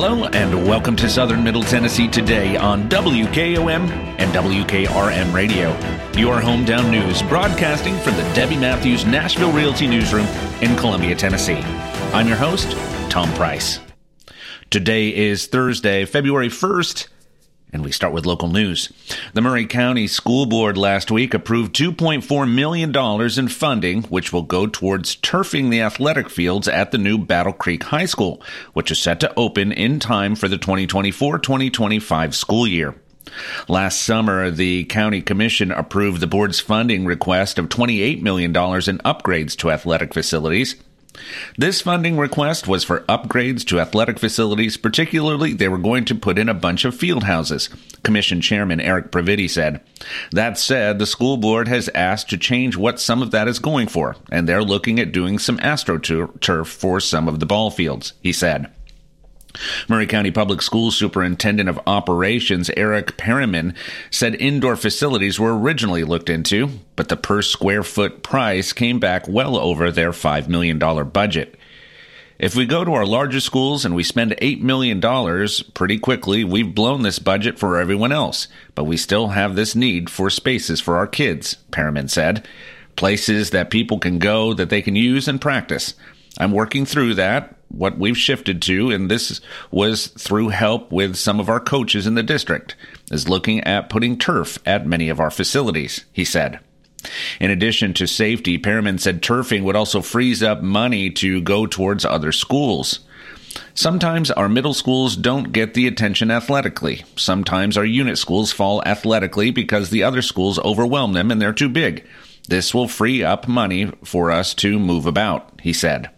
Hello and welcome to Southern Middle Tennessee today on WKOM and WKRM Radio, your hometown news broadcasting from the Debbie Matthews Nashville Realty Newsroom in Columbia, Tennessee. I'm your host, Tom Price. Today is Thursday, February 1st, and we start with local news. The Maury County School Board last week approved $2.4 million in funding, which will go towards turfing the athletic fields at the new Battle Creek High School, which is set to open in time for the 2024 2025 school year. Last summer, the County Commission approved the board's funding request of $28 million in upgrades to athletic facilities. This funding request was for upgrades to athletic facilities, particularly they were going to put in a bunch of field houses, Commission Chairman Eric Previti said. That said, the school board has asked to change what some of that is going for, and they're looking at doing some astroturf for some of the ball fields, he said. Maury County Public Schools Superintendent of Operations Eric Perriman said indoor facilities were originally looked into, but the per square foot price came back well over their $5 million budget. If we go to our larger schools and we spend $8 million, pretty quickly we've blown this budget for everyone else, but we still have this need for spaces for our kids, Perriman said. Places that people can go that they can use and practice. I'm working through that, what we've shifted to, and this was through help with some of our coaches in the district, is looking at putting turf at many of our facilities, he said. In addition to safety, Perriman said turfing would also freeze up money to go towards other schools. Sometimes our middle schools don't get the attention athletically. Sometimes our unit schools fall athletically because the other schools overwhelm them and they're too big. This will free up money for us to move about, he said.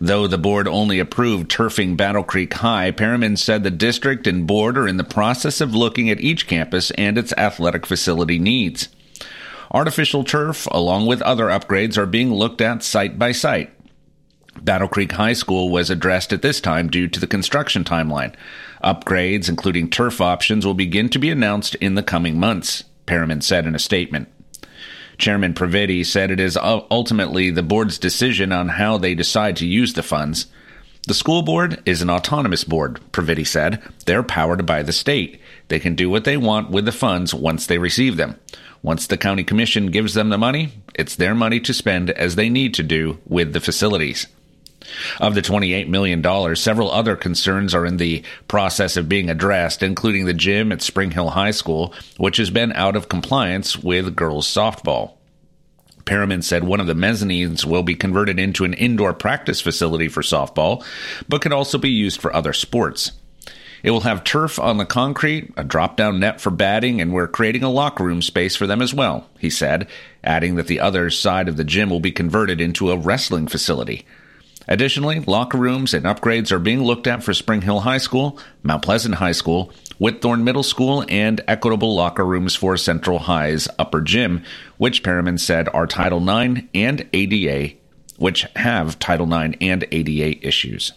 Though the board only approved turfing Battle Creek High, Perriman said the district and board are in the process of looking at each campus and its athletic facility needs. Artificial turf, along with other upgrades, are being looked at site by site. Battle Creek High School was addressed at this time due to the construction timeline. Upgrades, including turf options, will begin to be announced in the coming months, Perriman said in a statement. Chairman Previti said it is ultimately the board's decision on how they decide to use the funds. The school board is an autonomous board, Previti said. They're powered by the state. They can do what they want with the funds once they receive them. Once the county commission gives them the money, it's their money to spend as they need to do with the facilities. Of the $28 million, several other concerns are in the process of being addressed, including the gym at Spring Hill High School, which has been out of compliance with girls softball. Perriman said one of the mezzanines will be converted into an indoor practice facility for softball, but can also be used for other sports. It will have turf on the concrete, a drop down net for batting, and we're creating a locker room space for them as well, he said, adding that the other side of the gym will be converted into a wrestling facility. Additionally, locker rooms and upgrades are being looked at for Spring Hill High School, Mount Pleasant High School, Whitthorne Middle School, and equitable locker rooms for Central High's upper gym, which Perriman said are Title IX and ADA, which have Title IX and ADA issues.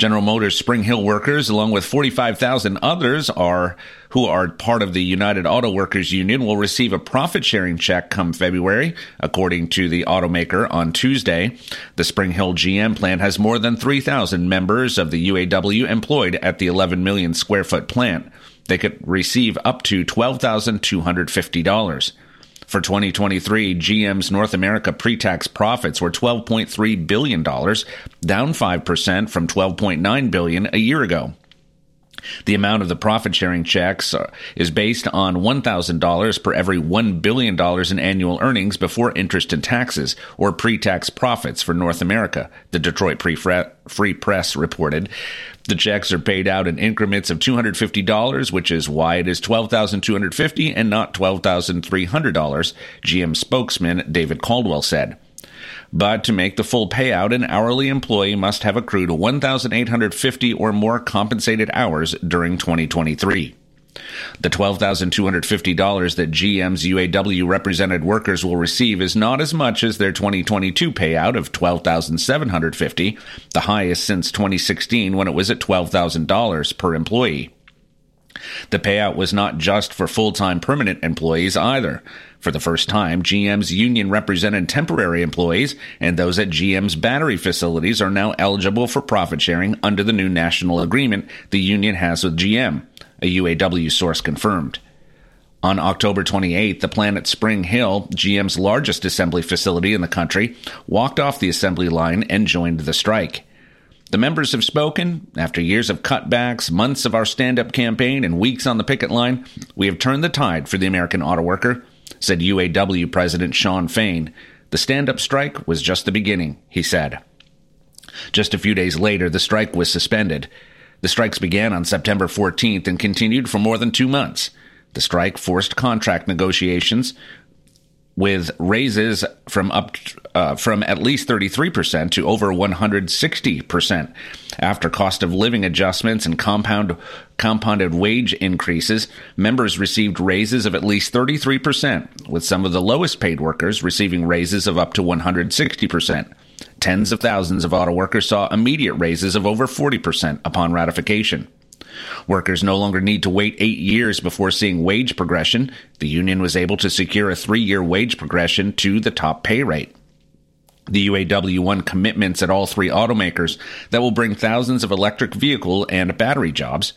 General Motors Spring Hill workers, along with 45,000 others, are who are part of the United Auto Workers Union, will receive a profit sharing check come February, according to the automaker on Tuesday. The Spring Hill GM plant has more than 3,000 members of the UAW employed at the 11 million square foot plant. They could receive up to $12,250. For 2023, GM's North America pre-tax profits were 12.3 billion dollars, down 5% from 12.9 billion a year ago. The amount of the profit sharing checks uh, is based on $1,000 per every $1 billion in annual earnings before interest and taxes, or pre tax profits for North America, the Detroit Free Press reported. The checks are paid out in increments of $250, which is why it is 12,250 and not $12,300, GM spokesman David Caldwell said. But to make the full payout, an hourly employee must have accrued 1,850 or more compensated hours during 2023. The $12,250 that GM's UAW represented workers will receive is not as much as their 2022 payout of $12,750, the highest since 2016 when it was at $12,000 per employee. The payout was not just for full time permanent employees either. For the first time, GM's union represented temporary employees, and those at GM's battery facilities are now eligible for profit sharing under the new national agreement the union has with GM, a UAW source confirmed. On October 28, the plant Spring Hill, GM's largest assembly facility in the country, walked off the assembly line and joined the strike. The members have spoken. After years of cutbacks, months of our stand up campaign, and weeks on the picket line, we have turned the tide for the American auto worker, said UAW President Shawn Fain. The stand up strike was just the beginning, he said. Just a few days later, the strike was suspended. The strikes began on September 14th and continued for more than two months. The strike forced contract negotiations with raises from up uh, from at least 33% to over 160% after cost of living adjustments and compound compounded wage increases members received raises of at least 33% with some of the lowest paid workers receiving raises of up to 160% tens of thousands of auto workers saw immediate raises of over 40% upon ratification Workers no longer need to wait eight years before seeing wage progression. The union was able to secure a three year wage progression to the top pay rate. The UAW won commitments at all three automakers that will bring thousands of electric vehicle and battery jobs.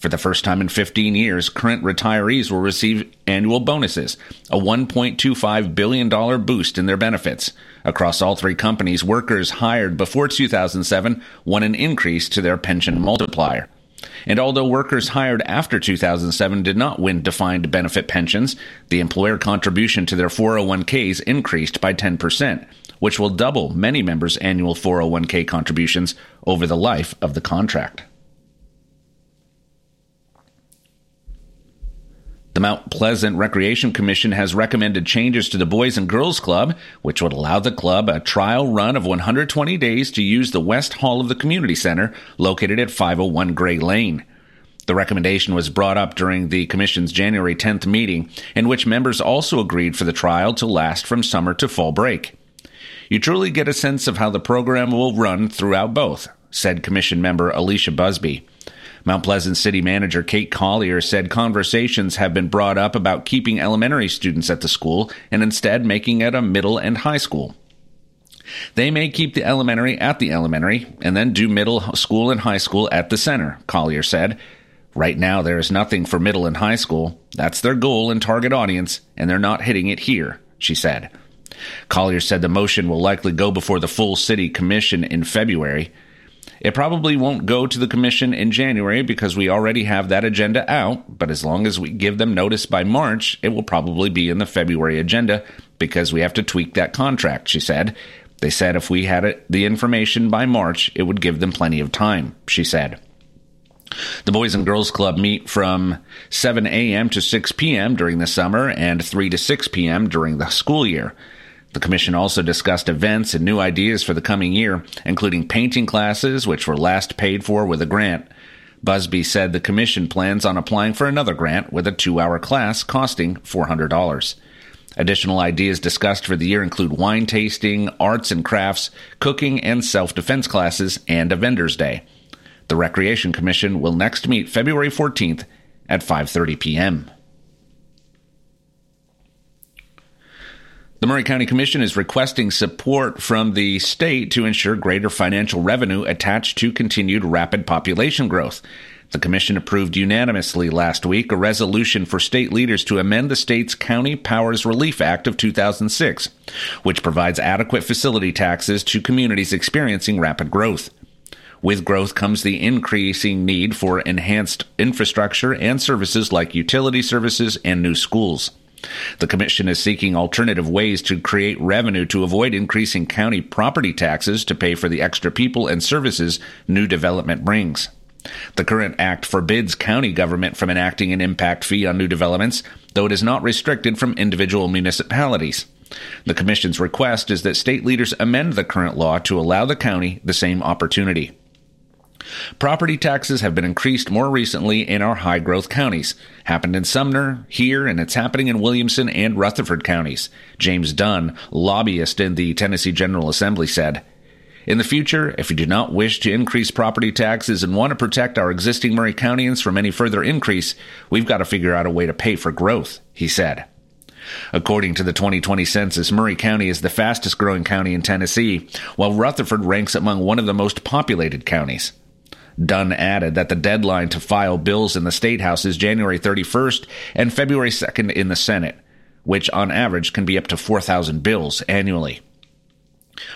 For the first time in 15 years, current retirees will receive annual bonuses, a $1.25 billion boost in their benefits. Across all three companies, workers hired before 2007 won an increase to their pension multiplier. And although workers hired after 2007 did not win defined benefit pensions, the employer contribution to their 401ks increased by 10%, which will double many members' annual 401k contributions over the life of the contract. The Mount Pleasant Recreation Commission has recommended changes to the Boys and Girls Club, which would allow the club a trial run of 120 days to use the West Hall of the Community Center, located at 501 Gray Lane. The recommendation was brought up during the Commission's January 10th meeting, in which members also agreed for the trial to last from summer to fall break. You truly get a sense of how the program will run throughout both, said Commission member Alicia Busby. Mount Pleasant City Manager Kate Collier said conversations have been brought up about keeping elementary students at the school and instead making it a middle and high school. They may keep the elementary at the elementary and then do middle school and high school at the center, Collier said. Right now, there is nothing for middle and high school. That's their goal and target audience, and they're not hitting it here, she said. Collier said the motion will likely go before the full city commission in February. It probably won't go to the commission in January because we already have that agenda out, but as long as we give them notice by March, it will probably be in the February agenda because we have to tweak that contract, she said. They said if we had it, the information by March, it would give them plenty of time, she said. The Boys and Girls Club meet from 7 a.m. to 6 p.m. during the summer and 3 to 6 p.m. during the school year. The Commission also discussed events and new ideas for the coming year, including painting classes, which were last paid for with a grant. Busby said the Commission plans on applying for another grant with a two hour class costing $400. Additional ideas discussed for the year include wine tasting, arts and crafts, cooking and self defense classes, and a vendor's day. The Recreation Commission will next meet February 14th at 5:30 p.m. The Maury County Commission is requesting support from the state to ensure greater financial revenue attached to continued rapid population growth. The Commission approved unanimously last week a resolution for state leaders to amend the state's County Powers Relief Act of 2006, which provides adequate facility taxes to communities experiencing rapid growth. With growth comes the increasing need for enhanced infrastructure and services like utility services and new schools. The Commission is seeking alternative ways to create revenue to avoid increasing county property taxes to pay for the extra people and services new development brings. The current act forbids county government from enacting an impact fee on new developments, though it is not restricted from individual municipalities. The Commission's request is that state leaders amend the current law to allow the county the same opportunity. Property taxes have been increased more recently in our high growth counties. Happened in Sumner, here, and it's happening in Williamson and Rutherford counties. James Dunn, lobbyist in the Tennessee General Assembly, said. In the future, if you do not wish to increase property taxes and want to protect our existing Maury Countyans from any further increase, we've got to figure out a way to pay for growth, he said. According to the 2020 census, Maury County is the fastest growing county in Tennessee, while Rutherford ranks among one of the most populated counties. Dunn added that the deadline to file bills in the State House is January 31st and February 2nd in the Senate, which on average can be up to 4,000 bills annually.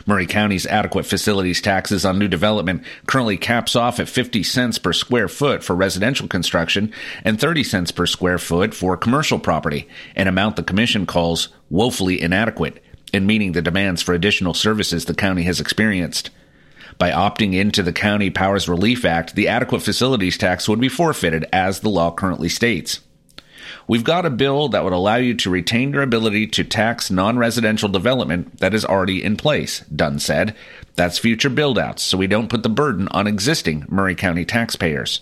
Maury County's adequate facilities taxes on new development currently caps off at 50 cents per square foot for residential construction and 30 cents per square foot for commercial property, an amount the commission calls woefully inadequate in meeting the demands for additional services the county has experienced. By opting into the County Powers Relief Act, the adequate facilities tax would be forfeited as the law currently states. We've got a bill that would allow you to retain your ability to tax non residential development that is already in place, Dunn said. That's future buildouts, so we don't put the burden on existing Maury County taxpayers.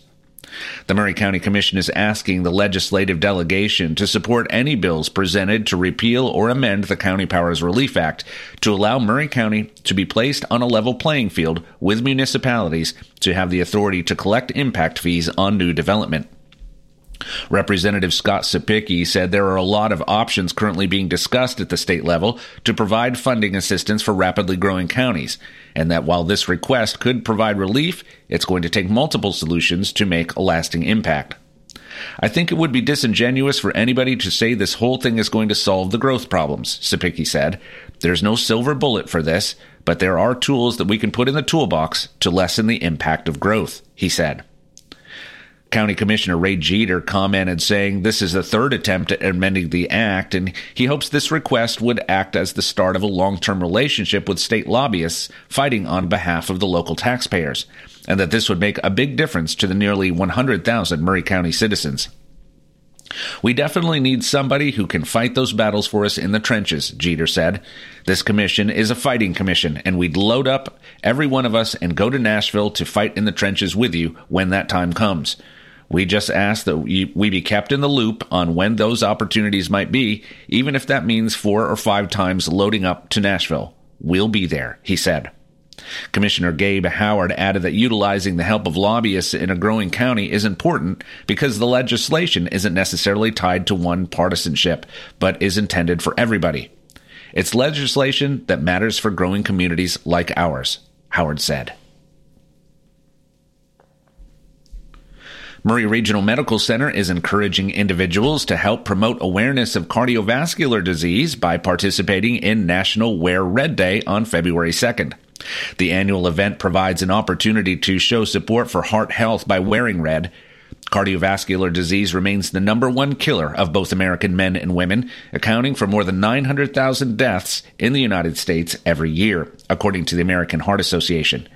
The Maury County Commission is asking the legislative delegation to support any bills presented to repeal or amend the County Powers Relief Act to allow Maury County to be placed on a level playing field with municipalities to have the authority to collect impact fees on new development. Representative Scott Cepicky said there are a lot of options currently being discussed at the state level to provide funding assistance for rapidly growing counties, and that while this request could provide relief, it's going to take multiple solutions to make a lasting impact. I think it would be disingenuous for anybody to say this whole thing is going to solve the growth problems, Cepicky said. There's no silver bullet for this, but there are tools that we can put in the toolbox to lessen the impact of growth, he said. County Commissioner Ray Jeter commented saying this is the third attempt at amending the act, and he hopes this request would act as the start of a long term relationship with state lobbyists fighting on behalf of the local taxpayers, and that this would make a big difference to the nearly 100,000 Maury County citizens. We definitely need somebody who can fight those battles for us in the trenches, Jeter said. This commission is a fighting commission, and we'd load up every one of us and go to Nashville to fight in the trenches with you when that time comes. We just ask that we, be kept in the loop on when those opportunities might be, even if that means four or five times loading up to Nashville. We'll be there, he said. Commissioner Gabe Howard added that utilizing the help of lobbyists in a growing county is important because the legislation isn't necessarily tied to one partisanship, but is intended for everybody. It's legislation that matters for growing communities like ours, Howard said. Maury Regional Medical Center is encouraging individuals to help promote awareness of cardiovascular disease by participating in National Wear Red Day on February 2nd. The annual event provides an opportunity to show support for heart health by wearing red. Cardiovascular disease remains the number one killer of both American men and women, accounting for more than 900,000 deaths in the United States every year, according to the American Heart Association.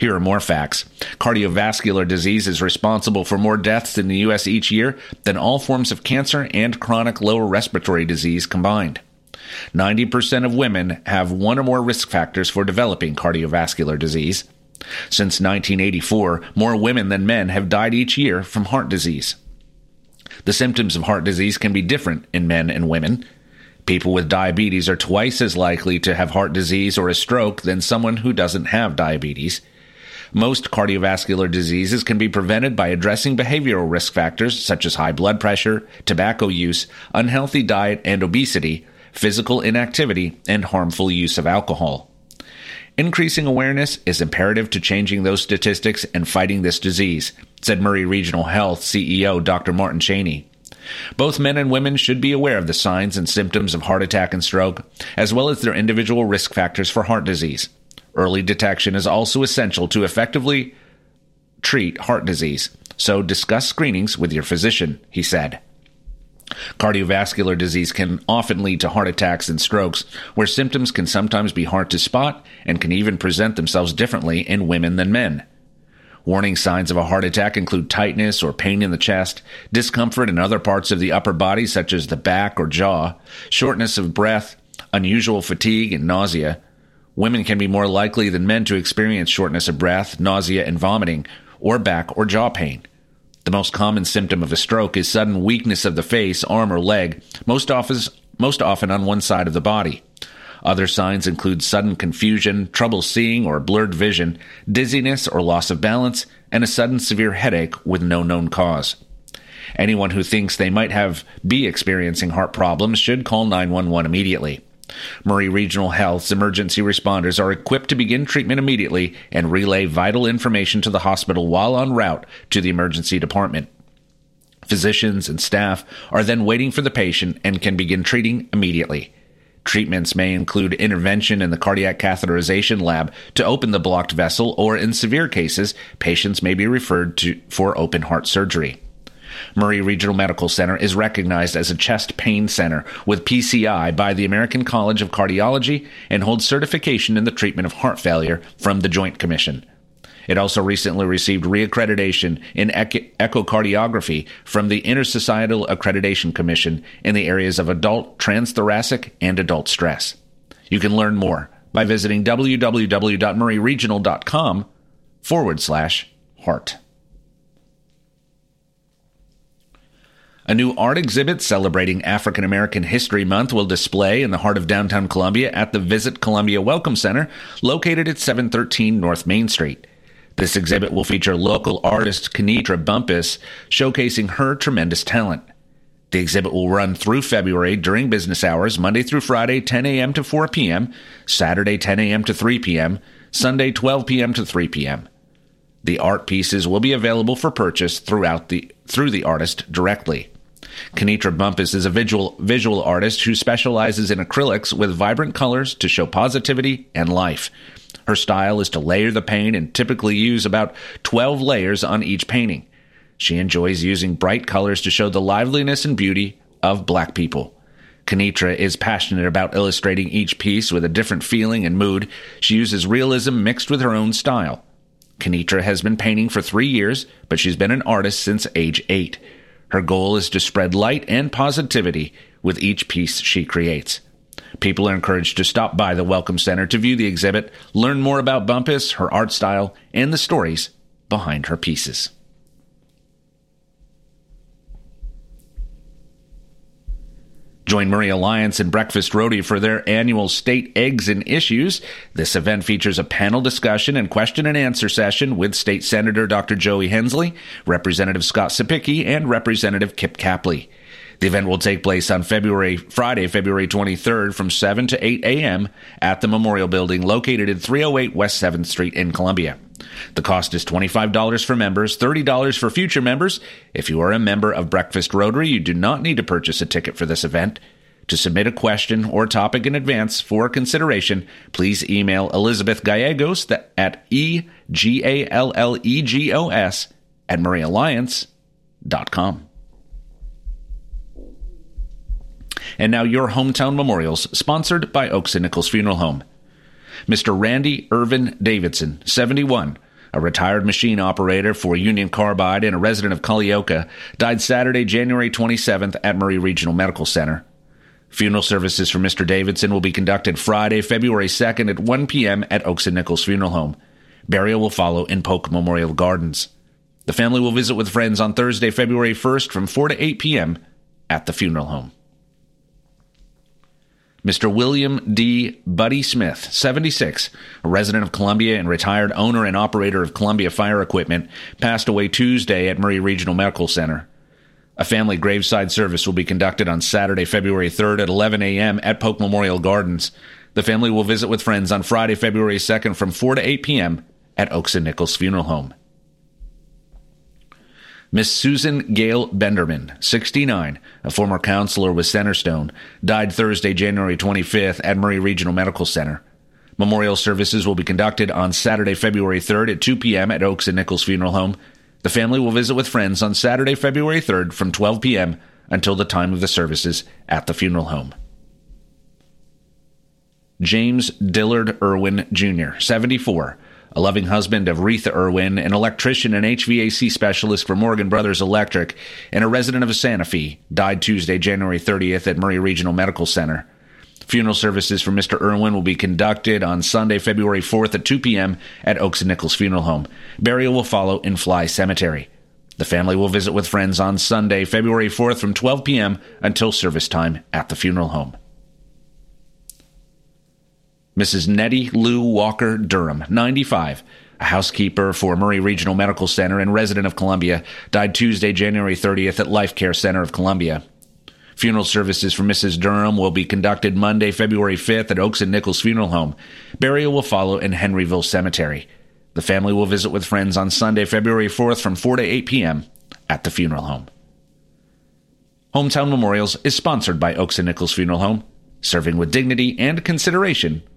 Here are more facts. Cardiovascular disease is responsible for more deaths in the U.S. each year than all forms of cancer and chronic lower respiratory disease combined. 90% of women have one or more risk factors for developing cardiovascular disease. Since 1984, more women than men have died each year from heart disease. The symptoms of heart disease can be different in men and women. People with diabetes are twice as likely to have heart disease or a stroke than someone who doesn't have diabetes. Most cardiovascular diseases can be prevented by addressing behavioral risk factors such as high blood pressure, tobacco use, unhealthy diet and obesity, physical inactivity, and harmful use of alcohol. Increasing awareness is imperative to changing those statistics and fighting this disease, said Maury Regional Health CEO Dr. Martin Cheney. Both men and women should be aware of the signs and symptoms of heart attack and stroke, as well as their individual risk factors for heart disease. Early detection is also essential to effectively treat heart disease, so discuss screenings with your physician, he said. Cardiovascular disease can often lead to heart attacks and strokes, where symptoms can sometimes be hard to spot and can even present themselves differently in women than men. Warning signs of a heart attack include tightness or pain in the chest, discomfort in other parts of the upper body, such as the back or jaw, shortness of breath, unusual fatigue, and nausea, Women can be more likely than men to experience shortness of breath, nausea, and vomiting, or back or jaw pain. The most common symptom of a stroke is sudden weakness of the face, arm, or leg, most often, most often on one side of the body. Other signs include sudden confusion, trouble seeing or blurred vision, dizziness or loss of balance, and a sudden severe headache with no known cause. Anyone who thinks they might have be experiencing heart problems should call 911 immediately. Maury Regional Health's emergency responders are equipped to begin treatment immediately and relay vital information to the hospital while en route to the emergency department. Physicians and staff are then waiting for the patient and can begin treating immediately. Treatments may include intervention in the cardiac catheterization lab to open the blocked vessel, or in severe cases, patients may be referred to for open heart surgery. Maury Regional Medical Center is recognized as a chest pain center with PCI by the American College of Cardiology and holds certification in the treatment of heart failure from the Joint Commission. It also recently received reaccreditation in echocardiography from the Intersocietal Accreditation Commission in the areas of adult transthoracic and adult stress. You can learn more by visiting www.mauryregional.com forward slash heart. A new art exhibit celebrating African American History Month will display in the heart of downtown Columbia at the Visit Columbia Welcome Center, located at 713 North Main Street. This exhibit will feature local artist Kenitra Bumpus showcasing her tremendous talent. The exhibit will run through February during business hours, Monday through Friday, 10 a.m. to 4 p.m., Saturday, 10 a.m. to 3 p.m., Sunday, 12 p.m. to 3 p.m. The art pieces will be available for purchase throughout the through the artist directly. Kenitra Bumpus is a visual visual artist who specializes in acrylics with vibrant colors to show positivity and life. Her style is to layer the paint and typically use about 12 layers on each painting. She enjoys using bright colors to show the liveliness and beauty of black people. Kenitra is passionate about illustrating each piece with a different feeling and mood. She uses realism mixed with her own style. Kenitra has been painting for three years, but she's been an artist since age eight. Her goal is to spread light and positivity with each piece she creates. People are encouraged to stop by the Welcome Center to view the exhibit, learn more about Bumpus, her art style, and the stories behind her pieces. Join Maury Alliance and Breakfast Rotary for their annual State Eggs and Issues. This event features a panel discussion and question and answer session with State Senator Dr. Joey Hensley, Representative Scott Cepicky, and Representative Kip Capley. The event will take place on February Friday, February 23rd from 7 to 8 a.m. at the Memorial Building located at 308 West 7th Street in Columbia. The cost is $25 for members, $30 for future members. If you are a member of Breakfast Rotary, you do not need to purchase a ticket for this event. To submit a question or topic in advance for consideration, please email Elizabeth Gallegos at E-G-A-L-L-E-G-O-S at mauryalliance.com. And now your hometown memorials, sponsored by Oaks and Nichols Funeral Home. Mr. Randy Irvin Davidson, 71, a retired machine operator for Union Carbide and a resident of Culleoka, died Saturday, January 27th at Maury Regional Medical Center. Funeral services for Mr. Davidson will be conducted Friday, February 2nd at 1 p.m. at Oaks and Nichols Funeral Home. Burial will follow in Polk Memorial Gardens. The family will visit with friends on Thursday, February 1st from 4 to 8 p.m. at the funeral home. Mr. William D. Buddy Smith, 76, a resident of Columbia and retired owner and operator of Columbia Fire Equipment, passed away Tuesday at Maury Regional Medical Center. A family graveside service will be conducted on Saturday, February 3rd at 11 a.m. at Polk Memorial Gardens. The family will visit with friends on Friday, February 2nd from 4 to 8 p.m. at Oaks and Nichols Funeral Home. Miss Susan Gale Benderman, 69, a former counselor with Centerstone, died Thursday, January 25th at Maury Regional Medical Center. Memorial services will be conducted on Saturday, February 3rd at 2 p.m. at Oaks and Nichols Funeral Home. The family will visit with friends on Saturday, February 3rd from 12 p.m. until the time of the services at the funeral home. James Dillard Irwin Jr., 74, a loving husband of Retha Irwin, an electrician and HVAC specialist for Morgan Brothers Electric, and a resident of Santa Fe, died Tuesday, January 30th at Maury Regional Medical Center. Funeral services for Mr. Irwin will be conducted on Sunday, February 4th at 2 p.m. at Oaks and Nichols Funeral Home. Burial will follow in Fly Cemetery. The family will visit with friends on Sunday, February 4th from 12 p.m. until service time at the funeral home. Mrs. Nettie Lou Walker Durham, 95, a housekeeper for Maury Regional Medical Center and resident of Columbia, died Tuesday, January 30th at Life Care Center of Columbia. Funeral services for Mrs. Durham will be conducted Monday, February 5th at Oaks and Nichols Funeral Home. Burial will follow in Henryville Cemetery. The family will visit with friends on Sunday, February 4th from 4 to 8 p.m. at the funeral home. Hometown Memorials is sponsored by Oaks and Nichols Funeral Home, serving with dignity and consideration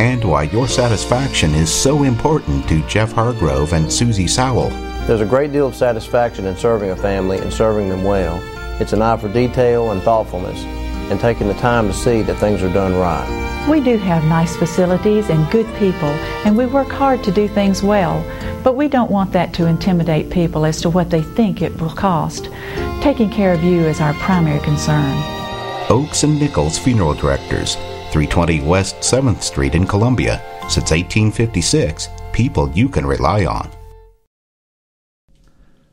and why your satisfaction is so important to Jeff Hargrove and Susie Sowell. There's a great deal of satisfaction in serving a family and serving them well. It's an eye for detail and thoughtfulness, and taking the time to see that things are done right. We do have nice facilities and good people, and we work hard to do things well, but we don't want that to intimidate people as to what they think it will cost. Taking care of you is our primary concern. Oaks and Nichols Funeral Directors, 320 West 7th Street in Columbia. Since 1856, people you can rely on.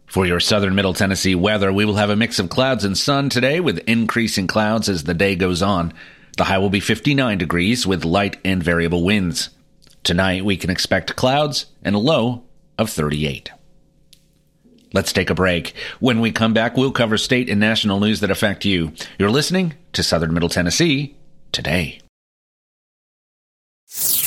For your southern middle Tennessee weather, we will have a mix of clouds and sun today with increasing clouds as the day goes on. The high will be 59 degrees with light and variable winds. Tonight we can expect clouds and a low of 38. Let's take a break. When we come back, we'll cover state and national news that affect you. You're listening to Southern Middle Tennessee today you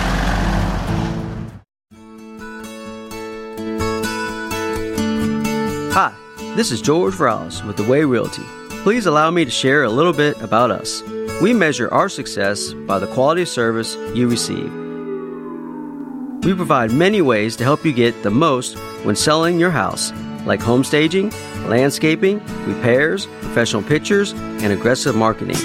This is George Rouse with The Way Realty. Please allow me to share a little bit about us. We measure our success by the quality of service you receive. We provide many ways to help you get the most when selling your house, like home staging, landscaping, repairs, professional pictures, and aggressive marketing.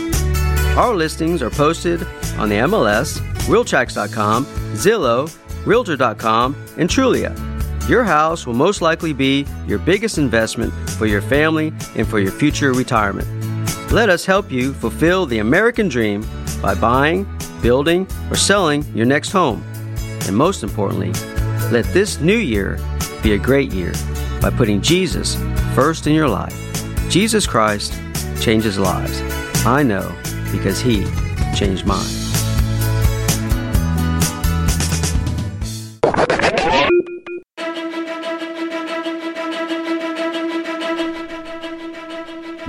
Our listings are posted on the MLS, Realtracs.com, Zillow, Realtor.com, and Trulia. Your house will most likely be your biggest investment for your family and for your future retirement. Let us help you fulfill the American dream by buying, building, or selling your next home. And most importantly, let this new year be a great year by putting Jesus first in your life. Jesus Christ changes lives. I know because He changed mine.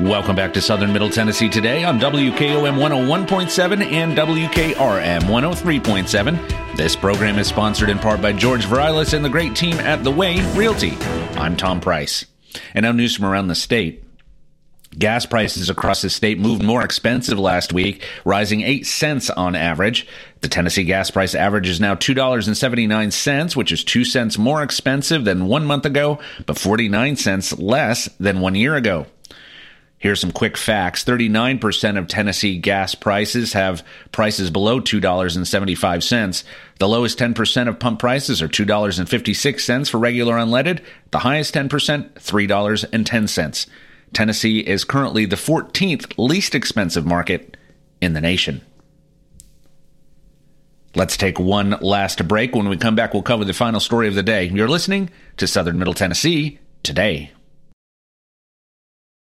Welcome back to Southern Middle Tennessee today on WKOM 101.7 and WKRM 103.7. This program is sponsored in part by George Verilis and the great team at The Way Realty. I'm Tom Price. And now news from around the state. Gas prices across the state moved more expensive last week, rising 8 cents on average. The Tennessee gas price average is now $2.79, which is 2 cents more expensive than one month ago, but 49 cents less than one year ago. Here's some quick facts 39% of Tennessee gas prices have prices below $2.75. The lowest 10% of pump prices are $2.56 for regular unleaded, the highest 10%, $3.10. Tennessee is currently the 14th least expensive market in the nation. Let's take one last break. When we come back, we'll cover the final story of the day. You're listening to Southern Middle Tennessee today.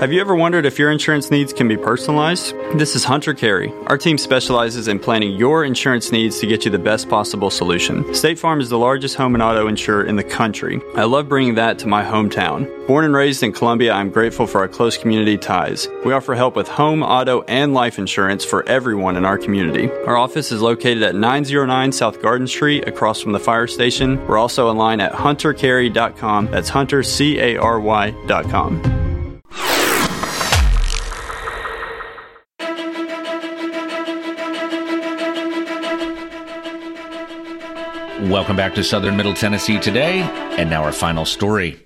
Have you ever wondered if your insurance needs can be personalized? This is Hunter Carey. Our team specializes in planning your insurance needs to get you the best possible solution. State Farm is the largest home and auto insurer in the country. I love bringing that to my hometown. Born and raised in Columbia, I'm grateful for our close community ties. We offer help with home, auto, and life insurance for everyone in our community. Our office is located at 909 South Garden Street across from the fire station. We're also online at huntercarey.com. That's hunter, C Welcome back to Southern Middle Tennessee today, and now our final story.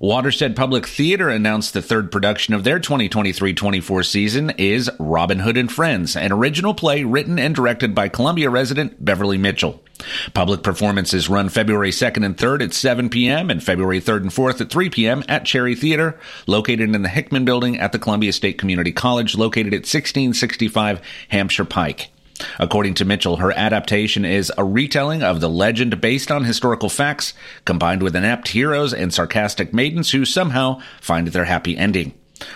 Watershed Public Theater announced the third production of their 2023-24 season is Robin Hood and Friends, an original play written and directed by Columbia resident Beverly Mitchell. Public performances run February 2nd and 3rd at 7 p.m. and February 3rd and 4th at 3 p.m. at Cherry Theater, located in the Hickman Building at the Columbia State Community College, located at 1665 Hampshire Pike. According to Mitchell, her adaptation is a retelling of the legend based on historical facts, combined with inept heroes and sarcastic maidens who somehow find their happy ending.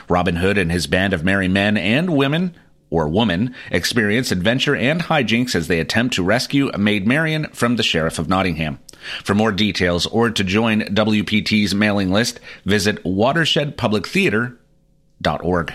Robin Hood and his band of merry men and women or woman experience adventure and hijinks as they attempt to rescue Maid Marian from the Sheriff of Nottingham. For more details or to join WPT's mailing list, visit watershedpublictheater.org.